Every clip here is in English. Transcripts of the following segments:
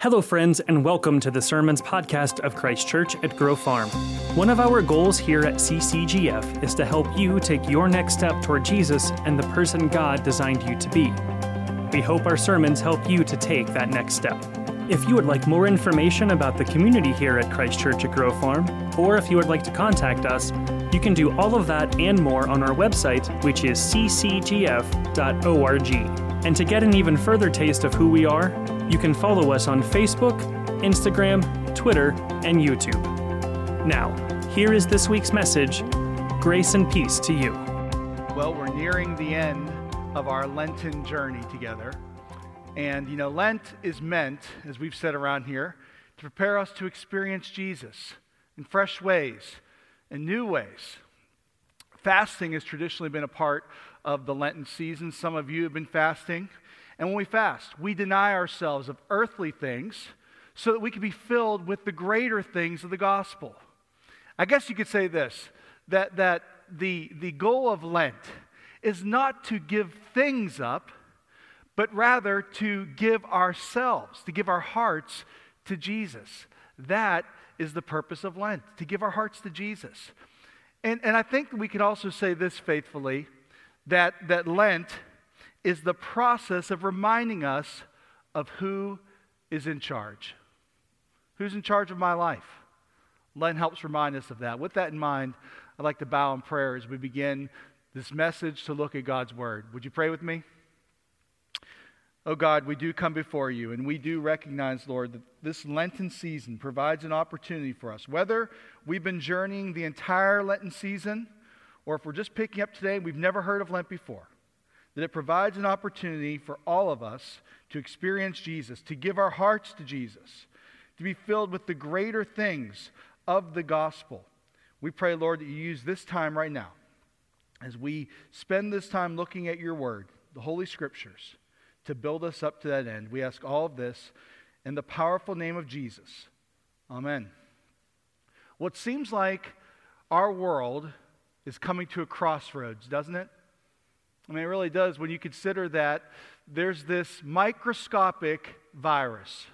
Hello, friends, and welcome to the Sermons podcast of Christ Church at Grove Farm. One of our goals here at CCGF is to help you take your next step toward Jesus and the person God designed you to be. We hope our sermons help you to take that next step. If you would like more information about the community here at Christ Church at Grove Farm, or if you would like to contact us, you can do all of that and more on our website, which is ccgf.org. And to get an even further taste of who we are, you can follow us on Facebook, Instagram, Twitter, and YouTube. Now, here is this week's message Grace and peace to you. Well, we're nearing the end of our Lenten journey together. And, you know, Lent is meant, as we've said around here, to prepare us to experience Jesus in fresh ways, in new ways. Fasting has traditionally been a part of the Lenten season. Some of you have been fasting. And when we fast, we deny ourselves of earthly things so that we can be filled with the greater things of the gospel. I guess you could say this that, that the, the goal of Lent is not to give things up, but rather to give ourselves, to give our hearts to Jesus. That is the purpose of Lent, to give our hearts to Jesus. And, and I think we can also say this faithfully that, that Lent is the process of reminding us of who is in charge. Who's in charge of my life? Lent helps remind us of that. With that in mind, I'd like to bow in prayer as we begin this message to look at God's Word. Would you pray with me? Oh God, we do come before you, and we do recognize, Lord, that this Lenten season provides an opportunity for us. Whether we've been journeying the entire Lenten season, or if we're just picking up today, and we've never heard of Lent before that it provides an opportunity for all of us to experience Jesus, to give our hearts to Jesus, to be filled with the greater things of the gospel. We pray, Lord, that you use this time right now as we spend this time looking at your word, the Holy Scriptures, to build us up to that end. We ask all of this in the powerful name of Jesus. Amen. What seems like our world is coming to a crossroads, doesn't it? I mean, it really does when you consider that there's this microscopic virus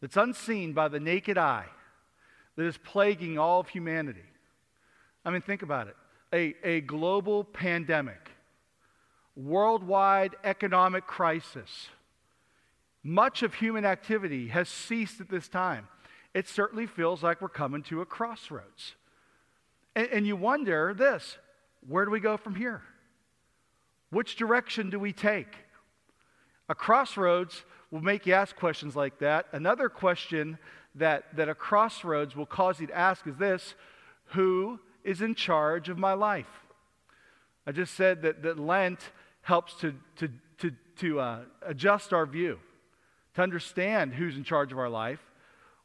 that's unseen by the naked eye that is plaguing all of humanity. I mean, think about it a, a global pandemic, worldwide economic crisis. Much of human activity has ceased at this time. It certainly feels like we're coming to a crossroads. And, and you wonder this where do we go from here? Which direction do we take? A crossroads will make you ask questions like that. Another question that, that a crossroads will cause you to ask is this Who is in charge of my life? I just said that, that Lent helps to, to, to, to uh, adjust our view, to understand who's in charge of our life.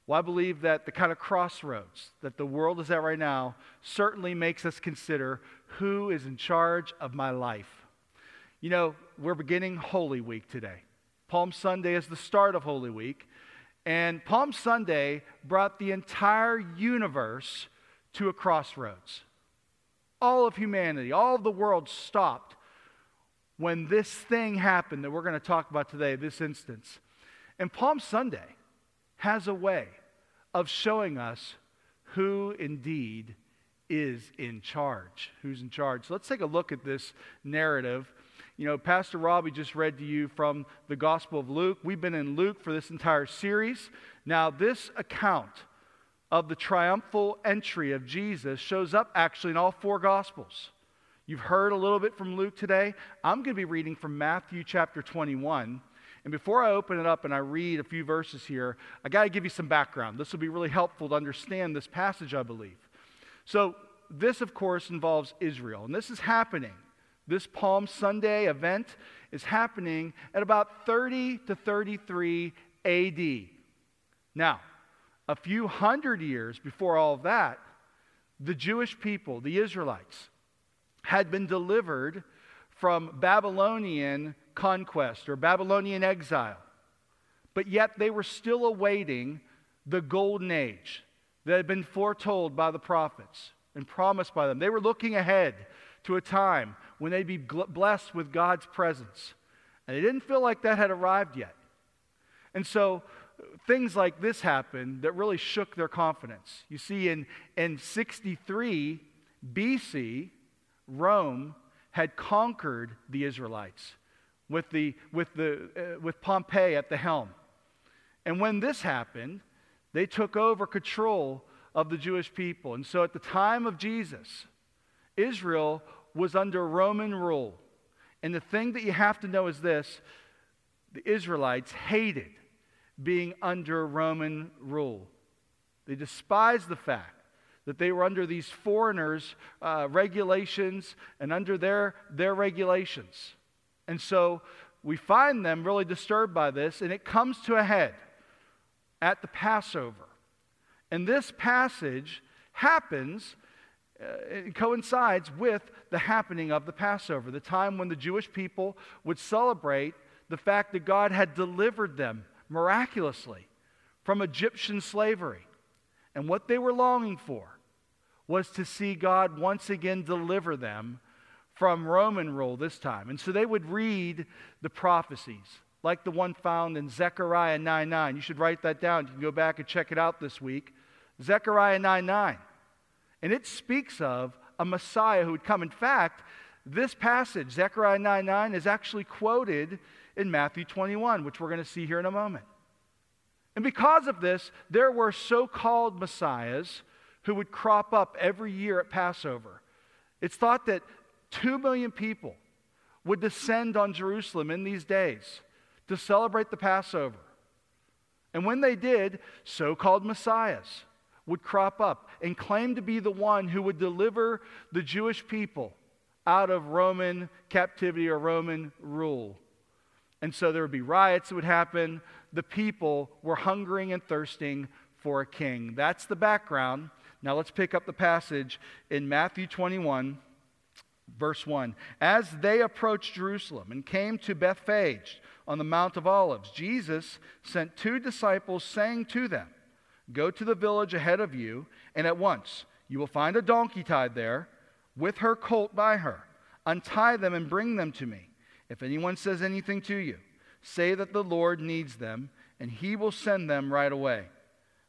Well, I believe that the kind of crossroads that the world is at right now certainly makes us consider who is in charge of my life. You know, we're beginning Holy Week today. Palm Sunday is the start of Holy Week. And Palm Sunday brought the entire universe to a crossroads. All of humanity, all of the world stopped when this thing happened that we're going to talk about today, this instance. And Palm Sunday has a way of showing us who indeed is in charge. Who's in charge? So let's take a look at this narrative you know, Pastor Robbie just read to you from the Gospel of Luke. We've been in Luke for this entire series. Now, this account of the triumphal entry of Jesus shows up actually in all four Gospels. You've heard a little bit from Luke today. I'm going to be reading from Matthew chapter 21. And before I open it up and I read a few verses here, I got to give you some background. This will be really helpful to understand this passage, I believe. So, this, of course, involves Israel. And this is happening this Palm Sunday event is happening at about 30 to 33 AD. Now, a few hundred years before all of that, the Jewish people, the Israelites, had been delivered from Babylonian conquest or Babylonian exile. But yet they were still awaiting the golden age that had been foretold by the prophets and promised by them. They were looking ahead to a time when they'd be blessed with God's presence. And they didn't feel like that had arrived yet. And so things like this happened that really shook their confidence. You see, in, in 63 BC, Rome had conquered the Israelites with, the, with, the, uh, with Pompey at the helm. And when this happened, they took over control of the Jewish people. And so at the time of Jesus, Israel was under Roman rule. And the thing that you have to know is this the Israelites hated being under Roman rule. They despised the fact that they were under these foreigners' uh, regulations and under their, their regulations. And so we find them really disturbed by this, and it comes to a head at the Passover. And this passage happens, uh, it coincides with the happening of the Passover, the time when the Jewish people would celebrate the fact that God had delivered them miraculously from Egyptian slavery. And what they were longing for was to see God once again deliver them from Roman rule this time. And so they would read the prophecies, like the one found in Zechariah 9 9. You should write that down. You can go back and check it out this week. Zechariah 9 9. And it speaks of a Messiah who would come. In fact, this passage, Zechariah 9 9, is actually quoted in Matthew 21, which we're going to see here in a moment. And because of this, there were so called messiahs who would crop up every year at Passover. It's thought that 2 million people would descend on Jerusalem in these days to celebrate the Passover. And when they did, so called messiahs would crop up and claim to be the one who would deliver the Jewish people out of Roman captivity or Roman rule. And so there would be riots that would happen. The people were hungering and thirsting for a king. That's the background. Now let's pick up the passage in Matthew 21, verse 1. As they approached Jerusalem and came to Bethphage on the Mount of Olives, Jesus sent two disciples, saying to them, Go to the village ahead of you, and at once you will find a donkey tied there, with her colt by her. Untie them and bring them to me. If anyone says anything to you, say that the Lord needs them, and he will send them right away.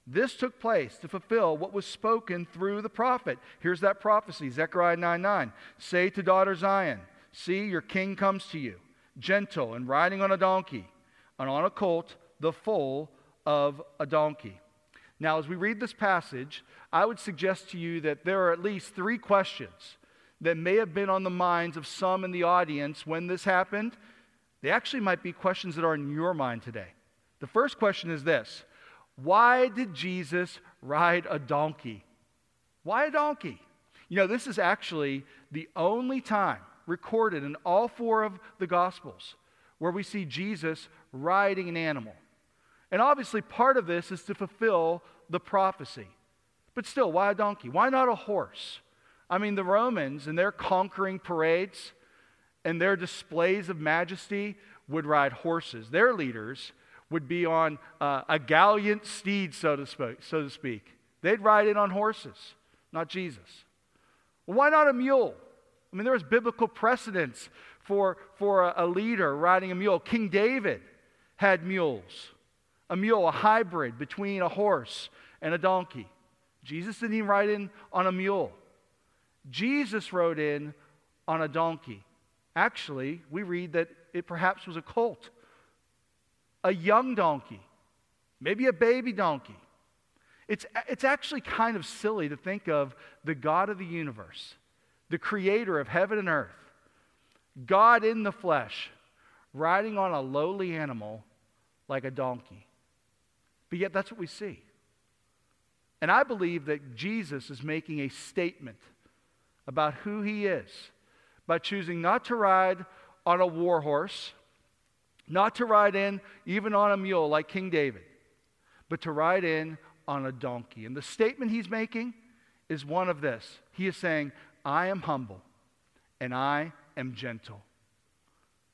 This took place to fulfill what was spoken through the prophet. Here's that prophecy Zechariah 9 9. Say to daughter Zion, See, your king comes to you, gentle and riding on a donkey, and on a colt, the foal of a donkey. Now, as we read this passage, I would suggest to you that there are at least three questions that may have been on the minds of some in the audience when this happened, they actually might be questions that are in your mind today. The first question is this Why did Jesus ride a donkey? Why a donkey? You know, this is actually the only time recorded in all four of the Gospels where we see Jesus riding an animal. And obviously, part of this is to fulfill the prophecy. But still, why a donkey? Why not a horse? I mean, the Romans and their conquering parades and their displays of majesty would ride horses. Their leaders would be on uh, a gallant steed, so to, speak, so to speak. They'd ride in on horses, not Jesus. Why not a mule? I mean, there was biblical precedence for, for a, a leader riding a mule. King David had mules. A mule, a hybrid between a horse and a donkey. Jesus didn't even ride in on a mule. Jesus rode in on a donkey. Actually, we read that it perhaps was a colt, a young donkey, maybe a baby donkey. It's, it's actually kind of silly to think of the God of the universe, the creator of heaven and earth, God in the flesh, riding on a lowly animal like a donkey. But yet, that's what we see. And I believe that Jesus is making a statement about who he is by choosing not to ride on a war horse, not to ride in even on a mule like King David, but to ride in on a donkey. And the statement he's making is one of this He is saying, I am humble and I am gentle.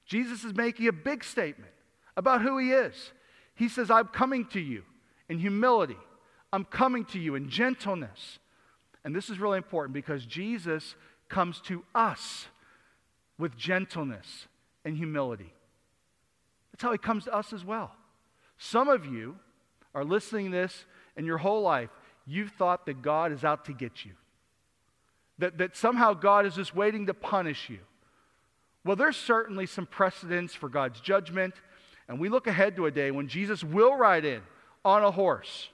Jesus is making a big statement about who he is. He says, I'm coming to you in humility, I'm coming to you in gentleness. And this is really important because Jesus comes to us with gentleness and humility. That's how he comes to us as well. Some of you are listening to this and your whole life, you've thought that God is out to get you. That, that somehow God is just waiting to punish you. Well, there's certainly some precedents for God's judgment, and we look ahead to a day when Jesus will ride in on a horse.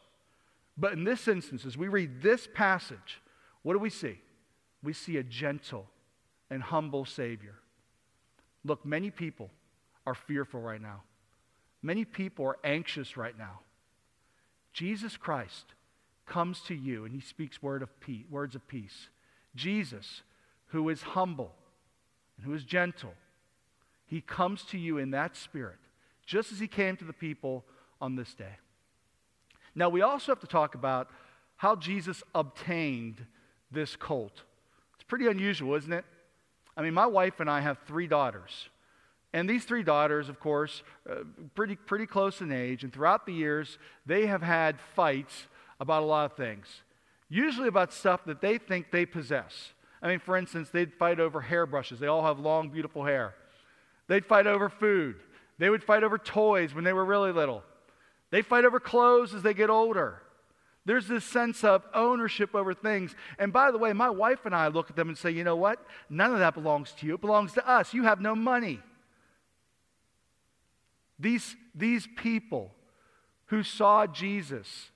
But in this instance, as we read this passage, what do we see? We see a gentle and humble Savior. Look, many people are fearful right now. Many people are anxious right now. Jesus Christ comes to you and he speaks word of words of peace. Jesus, who is humble and who is gentle, he comes to you in that spirit, just as he came to the people on this day. Now, we also have to talk about how Jesus obtained this colt. It's pretty unusual, isn't it? I mean, my wife and I have three daughters. And these three daughters, of course, uh, pretty, pretty close in age, and throughout the years, they have had fights about a lot of things, usually about stuff that they think they possess. I mean, for instance, they'd fight over hairbrushes. They all have long, beautiful hair. They'd fight over food. They would fight over toys when they were really little. They fight over clothes as they get older. There's this sense of ownership over things. And by the way, my wife and I look at them and say, you know what? None of that belongs to you. It belongs to us. You have no money. These, these people who saw Jesus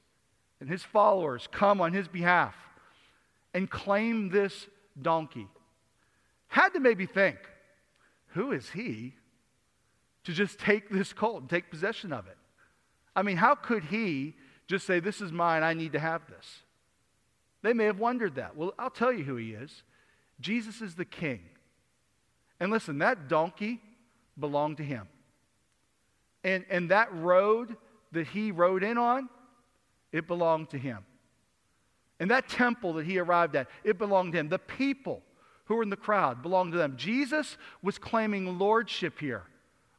and his followers come on his behalf and claim this donkey had to maybe think, who is he to just take this colt and take possession of it? I mean, how could he just say, This is mine, I need to have this? They may have wondered that. Well, I'll tell you who he is Jesus is the king. And listen, that donkey belonged to him. And, and that road that he rode in on, it belonged to him. And that temple that he arrived at, it belonged to him. The people who were in the crowd belonged to them. Jesus was claiming lordship here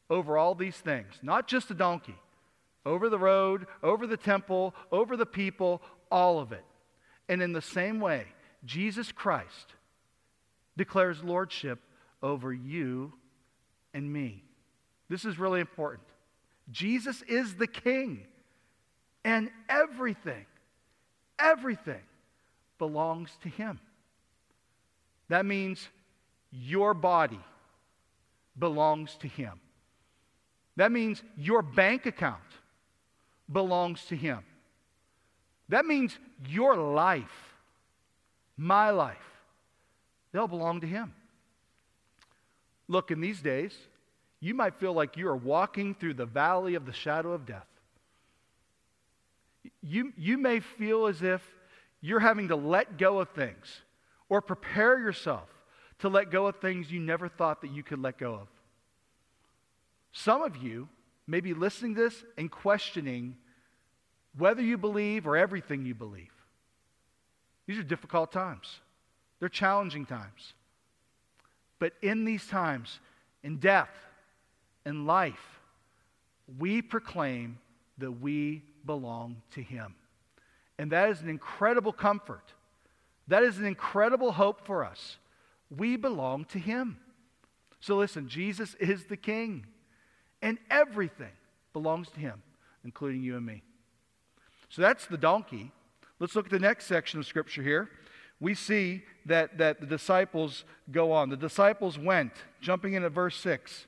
over all these things, not just the donkey, over the road, over the temple, over the people, all of it. And in the same way, Jesus Christ declares lordship over you and me. This is really important. Jesus is the king, and everything, everything belongs to him. That means your body belongs to him. That means your bank account belongs to him. That means your life, my life, they'll belong to him. Look, in these days, you might feel like you are walking through the valley of the shadow of death. You, you may feel as if you're having to let go of things or prepare yourself to let go of things you never thought that you could let go of. Some of you may be listening to this and questioning whether you believe or everything you believe. These are difficult times, they're challenging times. But in these times, in death, in life, we proclaim that we belong to Him. And that is an incredible comfort. That is an incredible hope for us. We belong to Him. So listen, Jesus is the King, and everything belongs to Him, including you and me. So that's the donkey. Let's look at the next section of Scripture here. We see that, that the disciples go on. The disciples went, jumping in at verse 6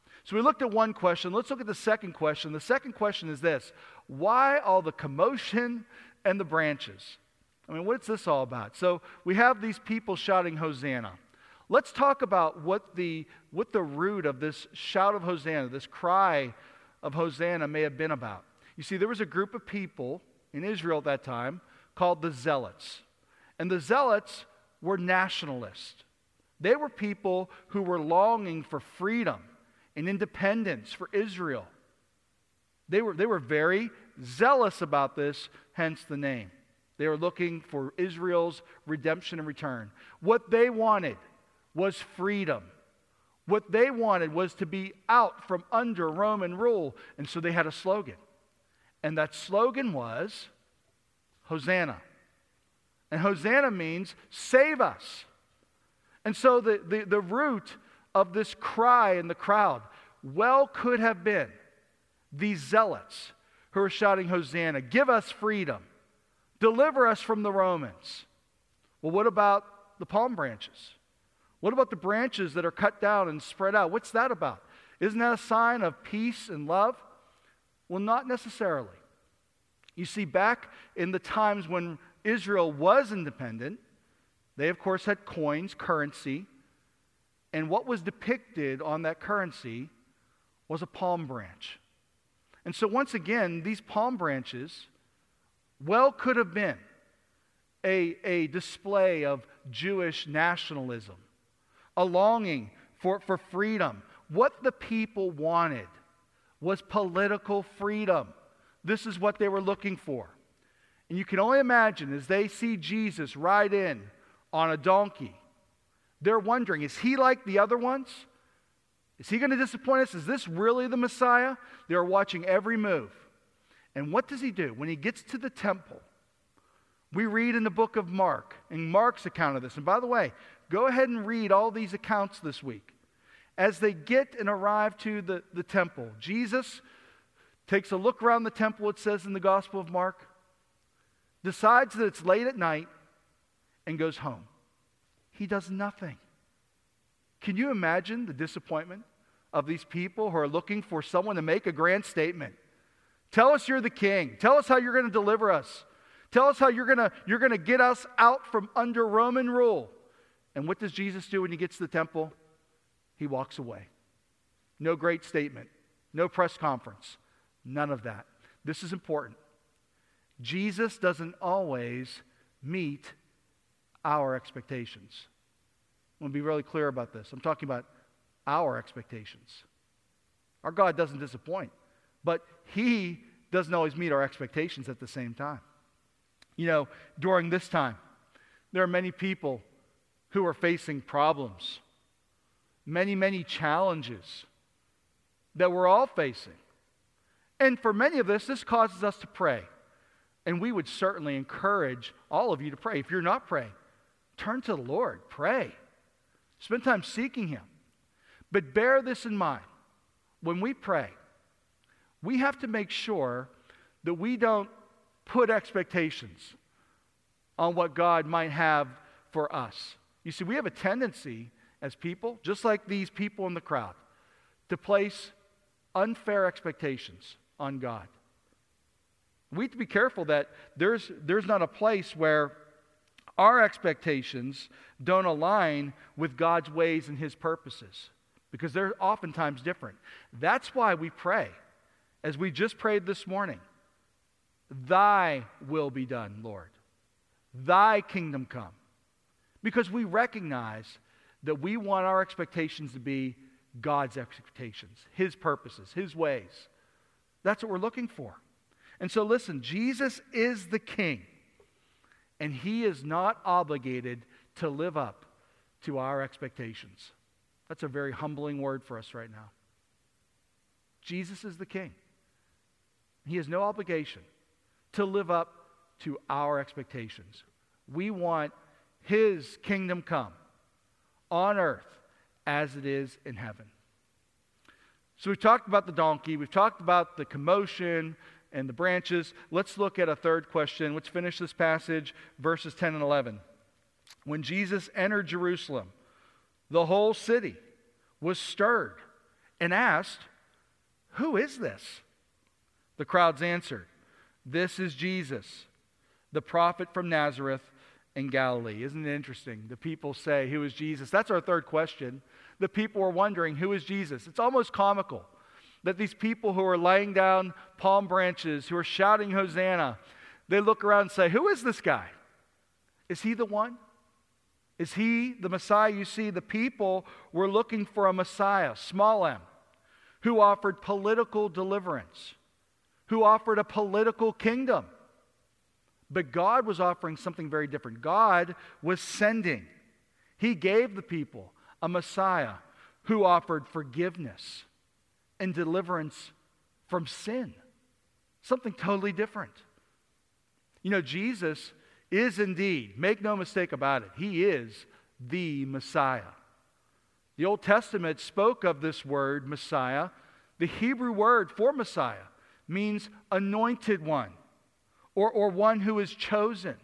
So we looked at one question. Let's look at the second question. The second question is this Why all the commotion and the branches? I mean, what's this all about? So we have these people shouting Hosanna. Let's talk about what the, what the root of this shout of Hosanna, this cry of Hosanna, may have been about. You see, there was a group of people in Israel at that time called the Zealots. And the Zealots were nationalists. They were people who were longing for freedom and independence for Israel. They were, they were very zealous about this, hence the name. They were looking for Israel's redemption and return. What they wanted was freedom. What they wanted was to be out from under Roman rule. And so they had a slogan. And that slogan was Hosanna. And Hosanna means save us. And so the, the, the root of this cry in the crowd well could have been these zealots who are shouting, Hosanna, give us freedom, deliver us from the Romans. Well, what about the palm branches? What about the branches that are cut down and spread out? What's that about? Isn't that a sign of peace and love? Well, not necessarily. You see, back in the times when Israel was independent, they, of course, had coins, currency, and what was depicted on that currency was a palm branch. And so, once again, these palm branches well could have been a, a display of Jewish nationalism, a longing for, for freedom. What the people wanted was political freedom. This is what they were looking for. And you can only imagine as they see Jesus ride in on a donkey, they're wondering is he like the other ones? Is he going to disappoint us? Is this really the Messiah? They're watching every move. And what does he do? When he gets to the temple, we read in the book of Mark, in Mark's account of this. And by the way, go ahead and read all these accounts this week. As they get and arrive to the, the temple, Jesus takes a look around the temple, it says in the Gospel of Mark, decides that it's late at night, and goes home. He does nothing. Can you imagine the disappointment of these people who are looking for someone to make a grand statement? Tell us you're the king. Tell us how you're going to deliver us. Tell us how you're going to, you're going to get us out from under Roman rule. And what does Jesus do when he gets to the temple? He walks away. No great statement, no press conference, none of that. This is important. Jesus doesn't always meet our expectations. I want to be really clear about this. I'm talking about our expectations. Our God doesn't disappoint, but He doesn't always meet our expectations at the same time. You know, during this time, there are many people who are facing problems, many, many challenges that we're all facing. And for many of us, this causes us to pray. And we would certainly encourage all of you to pray. If you're not praying, turn to the Lord, pray. Spend time seeking Him. But bear this in mind when we pray, we have to make sure that we don't put expectations on what God might have for us. You see, we have a tendency as people, just like these people in the crowd, to place unfair expectations on God. We have to be careful that there's, there's not a place where our expectations don't align with God's ways and His purposes because they're oftentimes different. That's why we pray, as we just prayed this morning Thy will be done, Lord. Thy kingdom come. Because we recognize that we want our expectations to be God's expectations, His purposes, His ways. That's what we're looking for. And so, listen, Jesus is the King and he is not obligated to live up to our expectations. That's a very humbling word for us right now. Jesus is the king. He has no obligation to live up to our expectations. We want his kingdom come on earth as it is in heaven. So we've talked about the donkey, we've talked about the commotion and the branches. Let's look at a third question. Let's finish this passage, verses 10 and 11. When Jesus entered Jerusalem, the whole city was stirred and asked, Who is this? The crowds answered, This is Jesus, the prophet from Nazareth in Galilee. Isn't it interesting? The people say, Who is Jesus? That's our third question. The people are wondering, Who is Jesus? It's almost comical that these people who are laying down palm branches, who are shouting Hosanna, they look around and say, Who is this guy? Is he the one? Is he the Messiah? You see, the people were looking for a Messiah, small m, who offered political deliverance, who offered a political kingdom. But God was offering something very different. God was sending. He gave the people a Messiah who offered forgiveness and deliverance from sin. Something totally different. You know, Jesus is indeed, make no mistake about it, he is the Messiah. The Old Testament spoke of this word, Messiah. The Hebrew word for Messiah means anointed one or, or one who is chosen.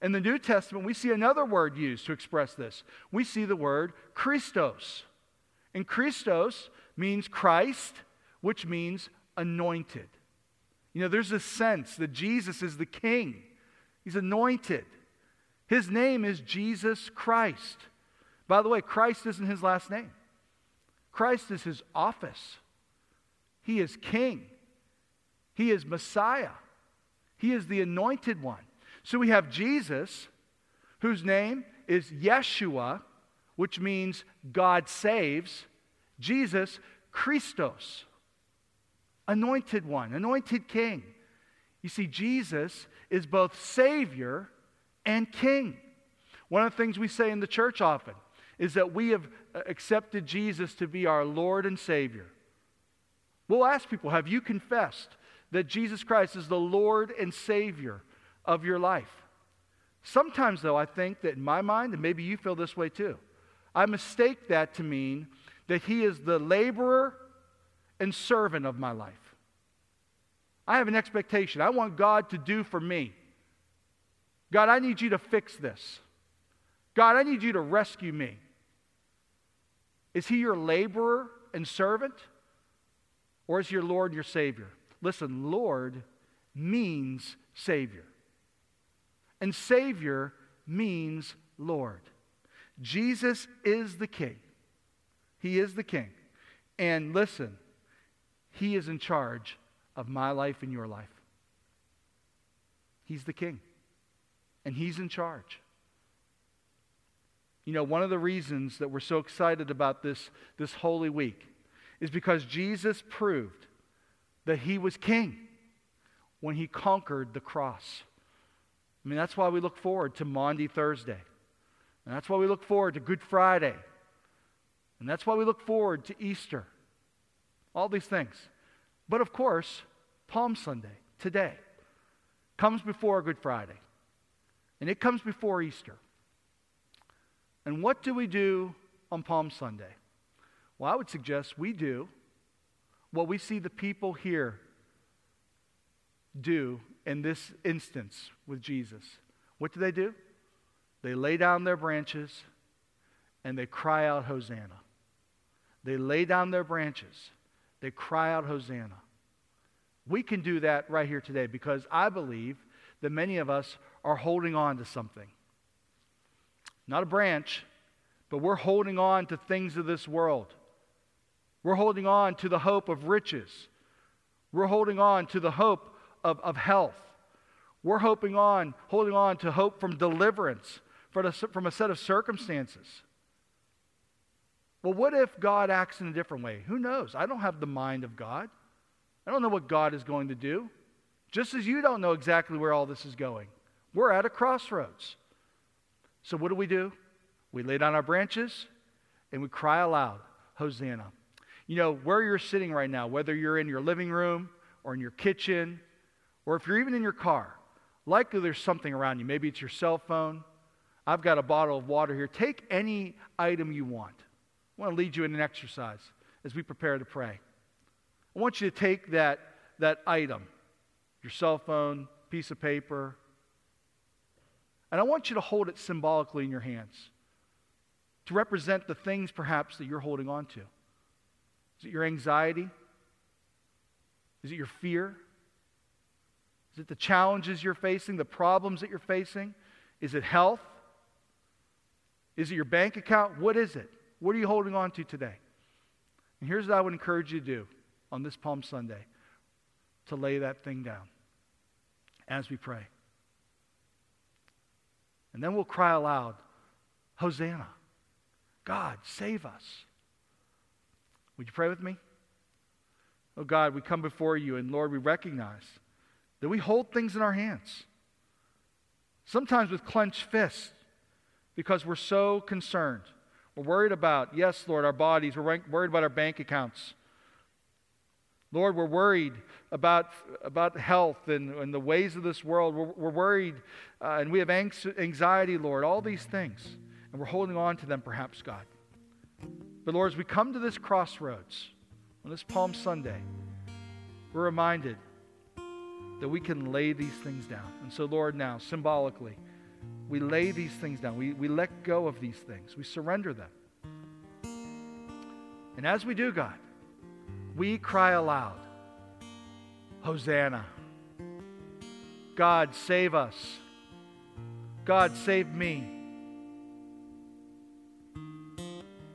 In the New Testament, we see another word used to express this. We see the word Christos. And Christos means Christ, which means anointed. You know, there's a sense that Jesus is the king, he's anointed. His name is Jesus Christ. By the way, Christ isn't his last name, Christ is his office. He is king, he is Messiah, he is the anointed one. So we have Jesus, whose name is Yeshua, which means God saves. Jesus, Christos, anointed one, anointed king. You see, Jesus is both Savior and King. One of the things we say in the church often is that we have accepted Jesus to be our Lord and Savior. We'll ask people, have you confessed that Jesus Christ is the Lord and Savior of your life? Sometimes, though, I think that in my mind, and maybe you feel this way too, I mistake that to mean that He is the laborer and servant of my life. I have an expectation. I want God to do for me. God, I need you to fix this. God, I need you to rescue me. Is he your laborer and servant? Or is your Lord your Savior? Listen, Lord means Savior. And Savior means Lord. Jesus is the King. He is the King. And listen, He is in charge of my life and your life. He's the King. And He's in charge. You know, one of the reasons that we're so excited about this, this Holy Week is because Jesus proved that he was king when he conquered the cross. I mean, that's why we look forward to Maundy Thursday. And that's why we look forward to Good Friday. And that's why we look forward to Easter. All these things. But of course, Palm Sunday, today, comes before Good Friday. And it comes before Easter. And what do we do on Palm Sunday? Well, I would suggest we do what we see the people here do in this instance with Jesus. What do they do? They lay down their branches and they cry out, Hosanna. They lay down their branches, they cry out, Hosanna. We can do that right here today because I believe that many of us are holding on to something. Not a branch, but we're holding on to things of this world. We're holding on to the hope of riches. We're holding on to the hope of, of health. We're hoping on, holding on to hope from deliverance from a, from a set of circumstances. Well, what if God acts in a different way? Who knows? I don't have the mind of God. I don't know what God is going to do. Just as you don't know exactly where all this is going. We're at a crossroads. So, what do we do? We lay down our branches and we cry aloud, Hosanna. You know, where you're sitting right now, whether you're in your living room or in your kitchen, or if you're even in your car, likely there's something around you. Maybe it's your cell phone. I've got a bottle of water here. Take any item you want. I want to lead you in an exercise as we prepare to pray. I want you to take that, that item, your cell phone, piece of paper, and I want you to hold it symbolically in your hands to represent the things perhaps that you're holding on to. Is it your anxiety? Is it your fear? Is it the challenges you're facing, the problems that you're facing? Is it health? Is it your bank account? What is it? What are you holding on to today? And here's what I would encourage you to do on this Palm Sunday to lay that thing down as we pray. And then we'll cry aloud, Hosanna. God, save us. Would you pray with me? Oh God, we come before you, and Lord, we recognize that we hold things in our hands. sometimes with clenched fists, because we're so concerned. We're worried about, yes, Lord, our bodies. We're worried about our bank accounts. Lord, we're worried about, about health and, and the ways of this world. We're, we're worried uh, and we have anxiety, Lord, all these things. And we're holding on to them, perhaps, God. But Lord, as we come to this crossroads on this Palm Sunday, we're reminded that we can lay these things down. And so, Lord, now, symbolically, we lay these things down. We, we let go of these things. We surrender them. And as we do, God, we cry aloud Hosanna. God, save us. God, save me.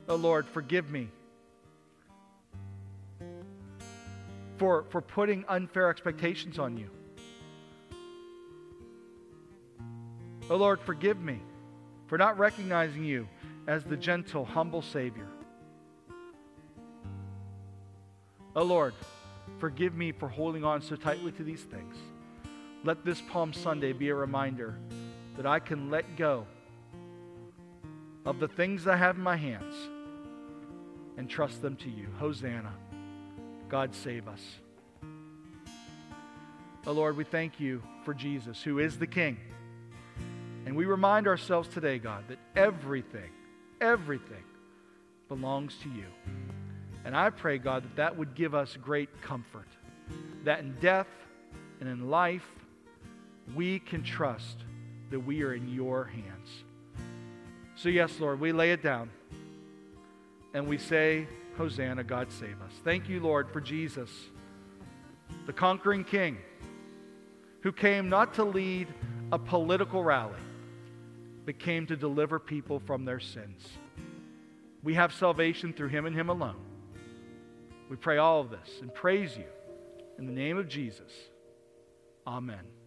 Oh Lord, forgive me for, for putting unfair expectations on you. Oh Lord, forgive me for not recognizing you as the gentle, humble Savior. Oh Lord, forgive me for holding on so tightly to these things. Let this Palm Sunday be a reminder that I can let go of the things I have in my hands and trust them to you. Hosanna. God save us. Oh Lord, we thank you for Jesus, who is the King. And we remind ourselves today, God, that everything, everything belongs to you. And I pray, God, that that would give us great comfort. That in death and in life, we can trust that we are in your hands. So, yes, Lord, we lay it down and we say, Hosanna, God save us. Thank you, Lord, for Jesus, the conquering king, who came not to lead a political rally but came to deliver people from their sins. We have salvation through him and him alone. We pray all of this and praise you in the name of Jesus. Amen.